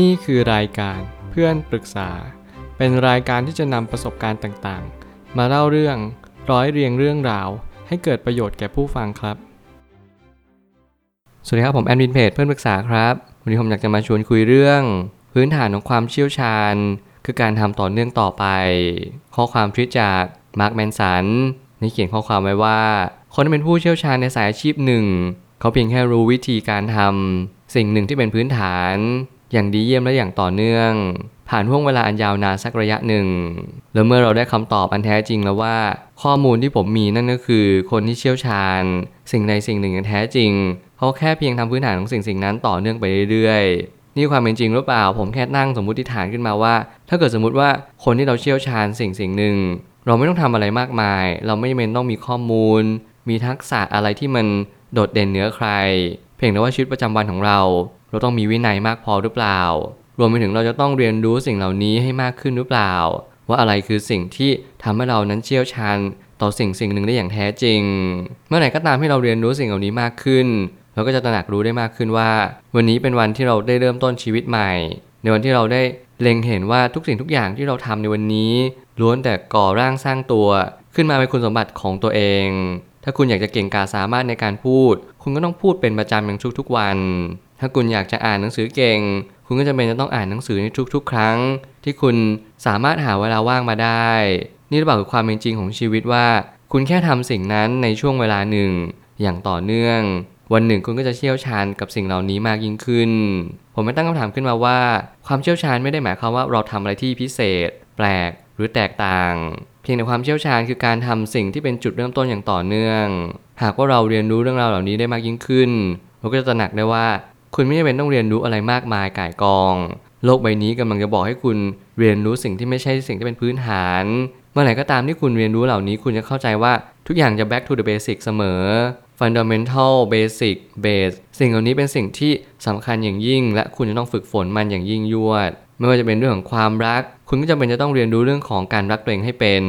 นี่คือรายการเพื่อนปรึกษา เป็นรายการที่จะนำประสบการณ์ต่างๆ มาเล่าเรื่องร้อยเรียงเรื่องราว ให้เกิดประโยชน์แก่ผู้ฟังครับ สวัสดีครับผมแอดมินเพจเพื่อนปรึกษาครับ วันนี้ผมอยากจะมาชวนคุยเรื่อง พื้นฐานของความเชี่ยวชาญ คือการทำต่อเนื่องต่อไป ข้อความทวิตจากมาร์คแมนสันนี่เขียนข้อความไว้ว่า คนที่เป็นผู้เชี่ยวชาญในสายอาชีพหนึ่งเขาเพียงแค่รู้วิธีการทำสิ่งหนึ่งที่เป็นพื้นฐาน อย่างดีเยี่ยมและอย่างต่อเนื่อง ผ่านห่วงเวลาอันยาวนานสักระยะหนึ่ง แล้วเมื่อเราได้คำตอบอันแท้จริงแล้วว่า ข้อมูลที่ผมมีนั่นก็คือ คนที่เชี่ยวชาญ สิ่งใดสิ่งหนึ่งอย่างแท้จริงเขาแค่เพียงทำพื้นฐานของสิ่งสิ่งนั้นต่อเนื่องไปเรื่อยๆนี่ความเป็นจริงหรือเปล่า ผมแค่นั่งสมมติฐานขึ้นมาว่า ถ้าเกิดสมมติว่าคนที่เราเชี่ยวชาญสิ่งสิ่งหนึ่งเราไม่ต้องทำอะไรมากมาย เราไม่จำเป็นต้องมีข้อมูล มีทักษะอะไรที่มันโดดเด่นเหนือใคร เพียงแต่ว่าชีวิตประจำวันของเรา เราต้องมีวินัยมากพอหรือเปล่า รวมไปถึงเราจะต้องเรียนรู้สิ่งเหล่านี้ให้มากขึ้นหรือเปล่า ว่าอะไรคือสิ่งที่ทำให้เรานั้นเชี่ยวชาญต่อสิ่งสิ่งหนึ่งได้อย่างแท้จริง เมื่อไหร่ก็ตามที่เราเรียนรู้สิ่งเหล่านี้มากขึ้น เราก็จะตระหนักรู้ได้มากขึ้นว่า วันนี้เป็นวันที่เราได้เริ่มต้นชีวิตใหม่ ในวันที่เราได้เล็งเห็นว่าทุกสิ่งทุกอย่างที่เราทำในวันนี้ล้วนแต่ก่อร่างสร้างตัว ขึ้นมาเป็นคุณสมบัติของตัวเอง ถ้าคุณอยากจะเก่งกาสามารถในการพูด คุณก็ต้องพูดเป็นประจำอย่างทุกๆวัน ถ้าคุณอยากจะอ่านหนังสือเก่ง คุณก็จะเป็นจะต้องอ่านหนังสือในทุก ๆ ครั้ง ที่คุณสามารถหาเวลาว่างมาได้ นี่หรือเปล่าคือความเป็นจริงของชีวิตว่า คุณแค่ทำสิ่งนั้นในช่วงเวลาหนึ่ง อย่างต่อเนื่อง วันหนึ่งคุณก็จะเชี่ยวชาญกับสิ่งเหล่านี้มากยิ่งขึ้น ผมไม่ตั้งคำถามขึ้นมาว่า ความเชี่ยวชาญไม่ได้หมายความว่าเราทำอะไรที่พิเศษ แปลกหรือแตกต่าง เพียงแต่ความเชี่ยวชาญคือการทำสิ่งที่เป็นจุดเริ่มต้นอย่างต่อเนื่อง หากว่าเราเรียนรู้เรื่องราวเหล่านี้ได้มากยิ่งขึ้นเราก็จะตระหนักได้ว่า คุณไม่จำเป็นต้องเรียนรู้อะไรมากมายก่ายกอง โลกใบนี้กำลังจะบอกให้คุณเรียนรู้สิ่งที่ไม่ใช่สิ่งที่เป็นพื้นฐาน เมื่อไหร่ก็ตามที่คุณเรียนรู้เหล่านี้ คุณจะเข้าใจว่าทุกอย่างจะ back to the basic เสมอ fundamental basic base สิ่งเหล่านี้เป็นสิ่งที่สำคัญอย่างยิ่ง และคุณจะต้องฝึกฝนมันอย่างยิ่งยวด ไม่ว่าจะเป็นเรื่องของความรัก คุณก็จำเป็นจะต้องเรียนรู้เรื่องของการรักตัวเองให้เป็น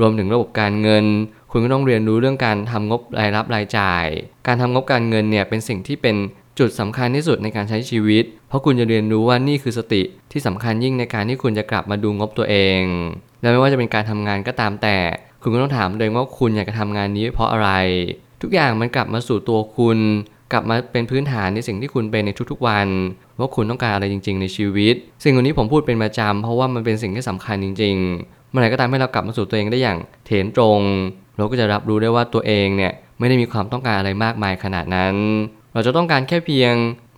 รวมถึงระบบการเงิน คุณก็ต้องเรียนรู้เรื่องการทำงบรายรับรายจ่าย การทำงบการเงินเนี่ยเป็นสิ่งที่เป็น จุดสำคัญที่สุดในการใช้ชีวิต เพราะคุณจะเรียนรู้ว่านี่คือสติที่สำคัญยิ่งในการที่คุณจะกลับมาดูงบตัวเอง และไม่ว่าจะเป็นการทำงานก็ตามแต่ คุณก็ต้องถามตัวเองว่าคุณอยากจะทำงานนี้เพราะอะไร ทุกอย่างมันกลับมาสู่ตัวคุณ กลับมาเป็นพื้นฐานในสิ่งที่คุณเป็นในทุกๆวัน ว่าคุณต้องการอะไรจริง ๆ ในชีวิต สิ่งเหล่านี้ผมพูดเป็นประจำเพราะว่ามันเป็นสิ่งที่สำคัญจริง ๆ เมื่อไหร่ก็ตามให้เรากลับมาสู่ตัวเองได้อย่างเถนตรง เราก็จะรับรู้ได้ว่าตัวเองเนี่ยไม่ได้มีความต้องการอะไรมากมายขนาดนั้น เราจะต้องการแค่เพียง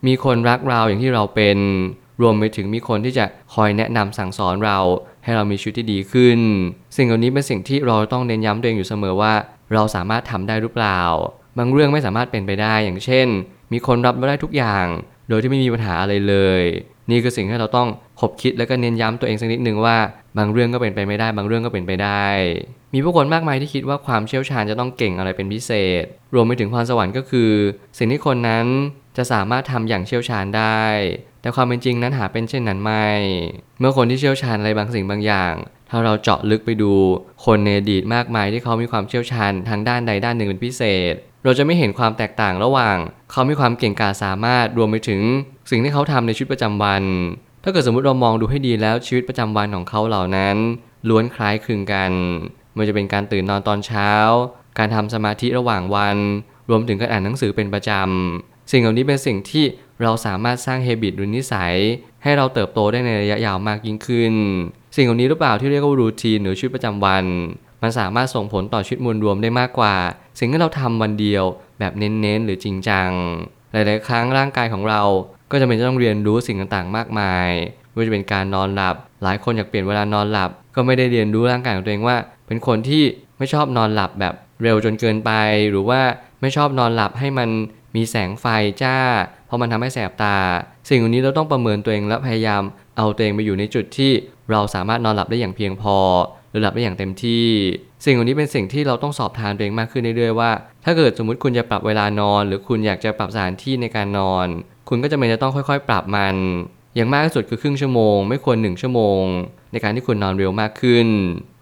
มีคนรักเราอย่างที่เราเป็น รวมไปถึงมีคนที่จะคอยแนะนำสั่งสอนเรา ให้เรามีชีวิตที่ดีขึ้น สิ่งเหล่านี้เป็นสิ่งที่เราต้องเน้นย้ำตัวเองอยู่เสมอว่า เราสามารถทำได้หรือเปล่า บางเรื่องไม่สามารถเป็นไปได้อย่างเช่น มีคนรับได้ทุกอย่าง โดยที่ไม่มีปัญหาอะไรเลย นี่คือสิ่งที่เราต้องคบคิดและก็เน้นย้ำตัวเองสักนิดนึงว่า บางเรื่องก็เป็นไปไม่ได้ บางเรื่องก็เป็นไปได้ มีผู้คนมากมายที่คิดว่าความเชี่ยวชาญจะต้องเก่งอะไรเป็นพิเศษ รวมไปถึงพรสวรรค์ก็คือ สิ่งที่คนนั้นจะสามารถทำอย่างเชี่ยวชาญได้ แต่ความเป็นจริงนั้นหาเป็นเช่นนั้นไม่ เมื่อคนที่เชี่ยวชาญอะไรบางสิ่งบางอย่าง ถ้าเราเจาะลึกไปดู คนในอดีตมากมายที่เขามีความเชี่ยวชาญทางด้านใดด้านหนึ่งเป็นพิเศษ เราจะไม่เห็นความแตกต่างระหว่าง เขามีความเก่งกาจสามารถรวมไปถึง สิ่งที่เขาทำในชีวิตประจำวัน ถ้าเกิดสมมติเรามองดูให้ดีแล้วชีวิตประจำวันของเขาเหล่านั้นล้วนคล้ายคลึงกันมันจะเป็นการตื่นนอนตอนเช้า การทำสมาธิระหว่างวัน รวมถึงการอ่านหนังสือเป็นประจำสิ่งเหล่านี้เป็นสิ่งที่เราสามารถสร้างเฮบิตหรือนิสัย ให้เราเติบโตได้ในระยะยาวมากยิ่งขึ้น สิ่งเหล่านี้หรือเปล่าที่เรียกว่ารูทีนหรือชีวิตประจำวัน มันสามารถส่งผลต่อชีวิตมวลรวมได้มากกว่า สิ่งที่เราทำวันเดียวแบบเน้นๆหรือจริงจัง หลาย ๆ ครั้งร่างกายของเรา ก็จะเป็นต้องเรียนรู้สิ่งต่างๆ มากมายไม่ว่าจะเป็นการนอนหลับ หลายคนอยากเปลี่ยนเวลานอนหลับ ก็ไม่ได้เรียนรู้ร่างกายของตัวเองว่า เป็นคนที่ไม่ชอบนอนหลับแบบเร็วจนเกินไป หรือว่าไม่ชอบนอนหลับให้มันมีแสงไฟจ้า เพราะมันทำให้แสบตา สิ่งเหล่านี้เราต้องประเมินตัวเองและพยายามเอาตัวเองไปอยู่ในจุดที่เราสามารถนอนหลับได้อย่างเพียงพอ หรือหลับได้อย่างเต็มที่ สิ่งเหล่านี้เป็นสิ่งที่เราต้องสอบทานตัวเองมากขึ้นเรื่อยๆว่า ถ้าเกิดสมมุติคุณจะปรับเวลานอน หรือคุณอยากจะปรับสถานที่ในการนอน คุณก็จะเป็นจะต้องค่อยๆ ปรับมัน อย่างมากที่สุดคือครึ่งชั่วโมง ไม่ควร 1 ชั่วโมง ในการที่คุณนอนเร็วมากขึ้น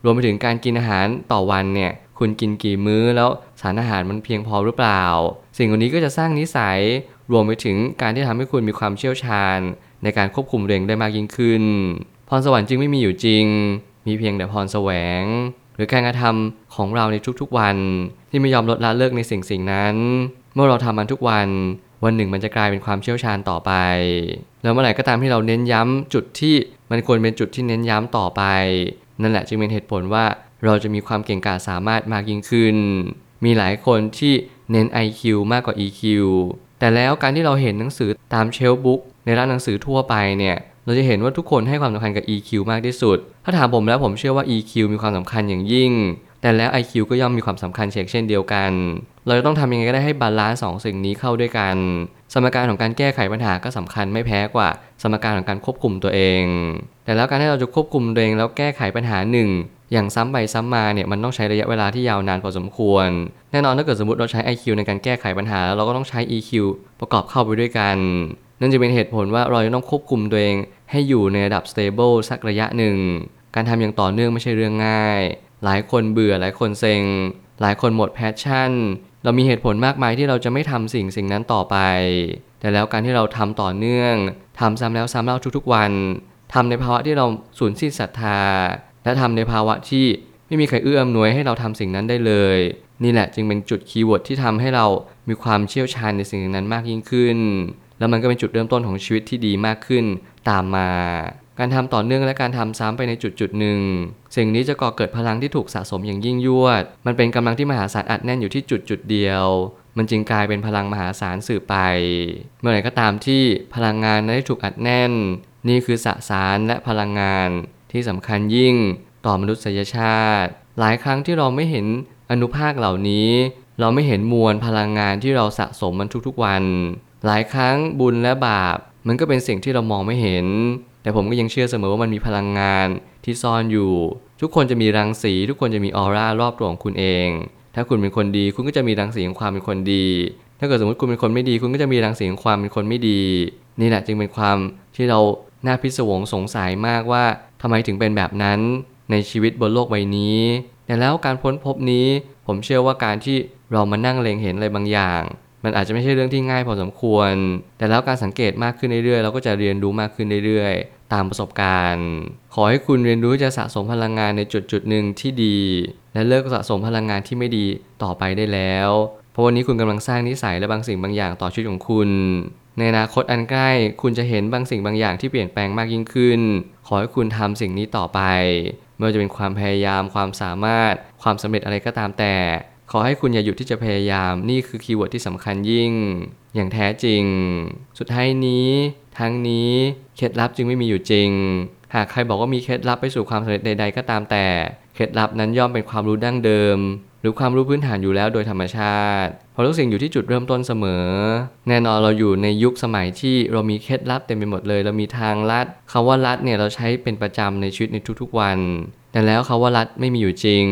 รวมไปถึงการกินอาหารต่อวันเนี่ยคุณกินกี่มื้อแล้วสารอาหารมันเพียงพอหรือเปล่า สิ่งเหล่านี้ก็จะสร้างนิสัย รวมไปถึงการที่ทำให้คุณมีความเชี่ยวชาญ ในการควบคุมตัวเองได้มากยิ่งขึ้น พรสวรรค์จึงไม่มีอยู่จริง มีเพียงแต่พรแสวง หรือการกระทำของเราในทุกๆวัน ที่ไม่ยอมลดละเลิกในสิ่งสิ่งนั้น เมื่อเราทำมันทุกวัน วันหนึ่งมันจะกลายเป็นความเชี่ยวชาญต่อไป แล้วเมื่อไหร่ก็ตามที่เราเน้นย้ำจุดที่มันควรเป็นจุดที่เน้นย้ำต่อไป นั่นแหละจึงเป็นเหตุผลว่าเราจะมีความเก่งกาจสามารถมากยิ่งขึ้น มีหลายคนที่เน้น IQ มากกว่า EQ แต่แล้วการที่เราเห็นหนังสือตาม shelf book ในร้านหนังสือทั่วไปเนี่ยเราจะเห็นว่าทุกคนให้ความสำคัญกับ EQ มากที่สุด ถ้าถามผมแล้วผมเชื่อว่า EQ มีความสำคัญอย่างยิ่ง แต่แล้ว IQ ก็ย่อมมีความสำคัญเช่นเช่นเดียวกัน เราจะต้องทำยังไงก็ได้ให้ balance สองสิ่งนี้เข้าด้วยกัน สมการของการแก้ไขปัญหาก็สำคัญไม่แพ้กว่า สมการของการควบคุมตัวเอง แต่แล้วการที่เราจะควบคุมตัวเองแล้วแก้ไขปัญหาหนึ่งอย่างซ้ำไปซ้ำมาเนี่ยมันต้องใช้ระยะเวลาที่ยาวนานพอสมควร แน่นอนถ้าเกิดสมมติเราใช้ IQ ในการแก้ไขปัญหาแล้วเราก็ต้องใช้ EQ ประกอบเข้าไปด้วยกัน นั่นจะเป็นเหตุผลว่าเราจะต้องควบคุมตัวเองให้อยู่ในระดับ stable สักระยะหนึ่ง การทำอย่างต่อเนื่องไม่ใช่เรื่องง่าย หลายคนเบื่อหลายคนเซ็ง หลายคนหมด passion เรามีเหตุผลมากมายที่เราจะไม่ทำสิ่งสิ่งนั้นต่อไป แต่แล้วการที่เราทำต่อเนื่องทำซ้ำแล้วซ้ำเล่าทุกๆวันทำในภาวะที่เราสูญสิ้นศรัทธา และทำในภาวะที่ไม่มีใครเอื้ออำนวยให้เราทำสิ่งนั้นได้เลย นี่แหละจึงเป็นจุด keyword ที่ทำให้เรามีความเชี่ยวชาญในสิ่งนั้นมากยิ่งขึ้น แล้วมันก็เป็นจุดเริ่มต้นของชีวิตที่ดีมากขึ้นตามมา การทำต่อเนื่องและการทำซ้ำไปในจุดจุดหนึ่ง สิ่งนี้จะก่อเกิดพลังที่ถูกสะสมอย่างยิ่งยวด มันเป็นกำลังที่มหาศาลอัดแน่นอยู่ที่จุดจุดเดียว มันจึงกลายเป็นพลังมหาศาลสืบไป เมื่อไหร่ก็ตามที่พลังงานนั้นได้ถูกอัดแน่น นี่คือสสารและพลังงานที่สำคัญยิ่งต่อมนุษยชาติ หลายครั้งที่เราไม่เห็นอนุภาคเหล่านี้ เราไม่เห็นมวลพลังงานที่เราสะสมมันทุกๆวัน หลายครั้งบุญและบาป มันก็เป็นสิ่งที่เรามองไม่เห็น แต่ผมก็ยังเชื่อเสมอว่ามันมีพลังงานที่ซ่อนอยู่ ทุกคนจะมีรังสี ทุกคนจะมีออร่ารอบตัวของคุณเอง ถ้าคุณเป็นคนดี คุณก็จะมีรังสีของความเป็นคนดี ถ้าเกิดสมมติคุณเป็นคนไม่ดี คุณก็จะมีรังสีของความเป็นคนไม่ดี นี่แหละจึงเป็นความที่เราน่าพิศวงสงสัยมากว่าทำไมถึงเป็นแบบนั้นในชีวิตบนโลกใบนี้ แต่แล้วการพ้นพบนี้ ผมเชื่อว่าการที่เรามานั่งเล็งเห็นอะไรบางอย่าง มันอาจจะไม่ใช่เรื่องที่ง่ายพอสมควร แต่แล้วการสังเกตมากขึ้นเรื่อยๆ เราก็จะเรียนรู้มากขึ้นเรื่อยๆ ตามประสบการณ์ ขอให้คุณเรียนรู้จะสะสมพลังงานในจุดจุดหนึ่งที่ดี และเลิกสะสมพลังงานที่ไม่ดีต่อไปได้แล้ว เพราะวันนี้คุณกำลังสร้างนิสัยและบางสิ่งบางอย่างต่อชีวิตของคุณ ในอนาคตอันใกล้ คุณจะเห็นบางสิ่งบางอย่างที่เปลี่ยนแปลงมากยิ่งขึ้น ขอให้คุณทำสิ่งนี้ต่อไป ไม่ว่าจะเป็นความพยายาม ความสามารถ ความสำเร็จอะไรก็ตามแต่ ขอให้คุณอย่าหยุดที่จะพยายามนี่คือ keyword ที่สำคัญยิ่ง อย่างแท้จริง สุดท้ายนี้ ทั้งนี้เคล็ดลับจึงไม่มีอยู่จริง หากใครบอกว่ามีเคล็ดลับไปสู่ความสำเร็จใด ๆ ก็ตามแต่ เคล็ดลับนั้นย่อมเป็นความรู้ดั้งเดิม หรือความรู้พื้นฐานอยู่แล้วโดยธรรมชาติ เพราะทุกสิ่งอยู่ที่จุดเริ่มต้นเสมอ แน่นอนเราอยู่ในยุคสมัยที่เรามีเคล็ดลับเต็มไปหมดเลย เรามีทางลัดคำว่าลัดเนี่ยเราใช้เป็นประจำในชีวิตในทุกๆวัน แต่แล้วคำว่าลัดไม่มีอยู่จริง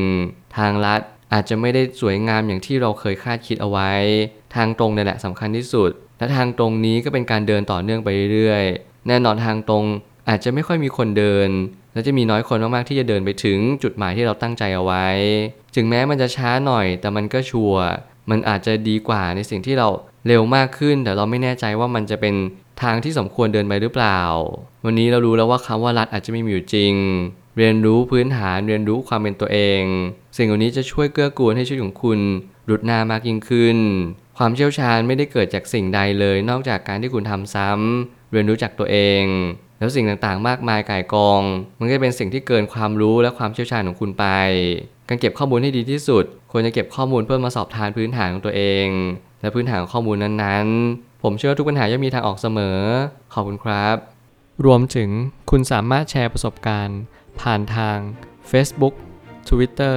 ทางลัด อาจจะไม่ได้สวยงามอย่างที่เราเคยคาดคิดเอาไว้ ทางตรงนี่แหละสำคัญที่สุด และทางตรงนี้ก็เป็นการเดินต่อเนื่องไปเรื่อยๆ แน่นอนทางตรงอาจจะไม่ค่อยมีคนเดิน และจะมีน้อยคนมากๆที่จะเดินไปถึงจุดหมายที่เราตั้งใจเอาไว้ ถึงแม้มันจะช้าหน่อยแต่มันก็ชัวร์มันอาจจะดีกว่าในสิ่งที่เราเร็วมากขึ้น แต่เราไม่แน่ใจว่ามันจะเป็นทางที่สมควรเดินไปหรือเปล่า วันนี้เรารู้แล้วว่าคำว่ารัดอาจจะไม่มีอยู่จริง เรียนรู้พื้นฐานเรียนรู้ความเป็นตัวเอง สิ่งเหล่านี้จะช่วยเกื้อกูลให้ชีวิตของคุณรุดนามากยิ่งขึ้น ความเชี่ยวชาญไม่ได้เกิดจากสิ่งใดเลย นอกจากการที่คุณทำซ้ำเรียนรู้จากตัวเอง แล้วสิ่งต่างๆ มากมายก่ายกอง มันก็เป็นสิ่งที่เกินความรู้และความเชี่ยวชาญของคุณไป การเก็บข้อมูลให้ดีที่สุด ควรจะเก็บข้อมูลเพื่อมาสอบทานพื้นฐานของตัวเอง และพื้นฐานข้อมูลนั้นๆ ผมเชื่อว่าทุกปัญหาย่อมมีทางออกเสมอ ขอบคุณครับ รวมถึงคุณสามารถแชร์ประสบการณ์ ผ่านทาง Facebook Twitter